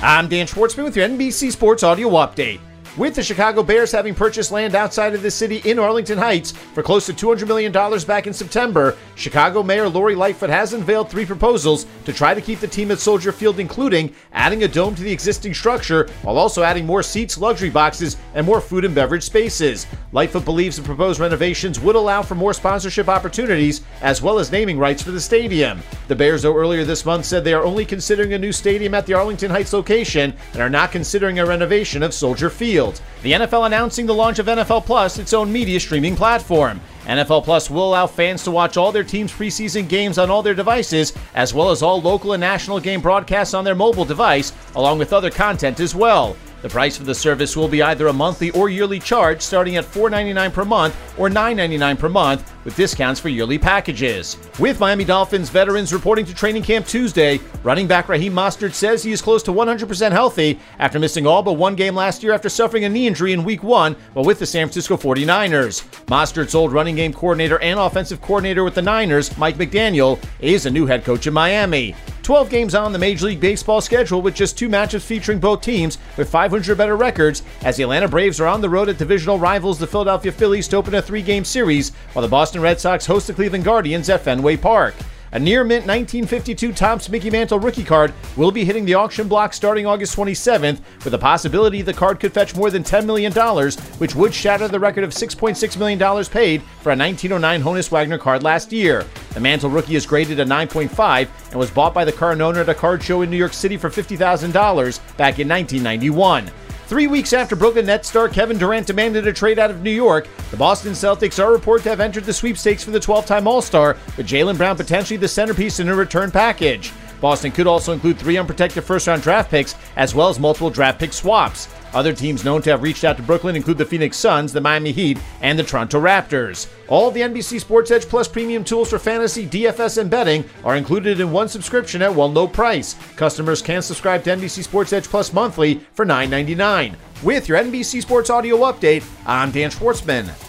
I'm Dan Schwartzman with your NBC Sports Audio Update. With the Chicago Bears having purchased land outside of the city in Arlington Heights for close to $200 million back in September, Chicago Mayor Lori Lightfoot has unveiled three proposals to try to keep the team at Soldier Field, including adding a dome to the existing structure while also adding more seats, luxury boxes, and more food and beverage spaces. Lightfoot believes the proposed renovations would allow for more sponsorship opportunities as well as naming rights for the stadium. The Bears, though, earlier this month said they are only considering a new stadium at the Arlington Heights location and are not considering a renovation of Soldier Field. The NFL announcing the launch of NFL Plus, its own media streaming platform. NFL Plus will allow fans to watch all their team's preseason games on all their devices, as well as all local and national game broadcasts on their mobile device, along with other content as well. The price for the service will be either a monthly or yearly charge starting at $4.99 per month or $9.99 per month with discounts for yearly packages. With Miami Dolphins veterans reporting to training camp Tuesday, running back Raheem Mostert says he is close to 100% healthy after missing all but one game last year after suffering a knee injury in week one while with the San Francisco 49ers. Mostert's old running game coordinator and offensive coordinator with the Niners, Mike McDaniel, is a new head coach in Miami. 12 games on the Major League Baseball schedule with just two matchups featuring both teams with 500 better records as the Atlanta Braves are on the road at divisional rivals the Philadelphia Phillies to open a three game series, while the Boston Red Sox host the Cleveland Guardians at Fenway Park. A near mint 1952 Topps Mickey Mantle rookie card will be hitting the auction block starting August 27th, with the possibility the card could fetch more than $10 million, which would shatter the record of $6.6 million paid for a 1909 Honus Wagner card last year. The Mantle rookie is graded a 9.5 and was bought by the card owner at a card show in New York City for $50,000 back in 1991. Three weeks after Brooklyn Nets star Kevin Durant demanded a trade out of New York, the Boston Celtics are reported to have entered the sweepstakes for the 12 time All Star, with Jaylen Brown potentially the centerpiece in a return package. Boston could also include three unprotected first round draft picks, as well as multiple draft pick swaps. Other teams known to have reached out to Brooklyn include the Phoenix Suns, the Miami Heat, and the Toronto Raptors. All the NBC Sports Edge Plus premium tools for fantasy, DFS, and betting are included in one subscription at one low price. Customers can subscribe to NBC Sports Edge Plus monthly for $9.99. With your NBC Sports Audio Update, I'm Dan Schwartzman.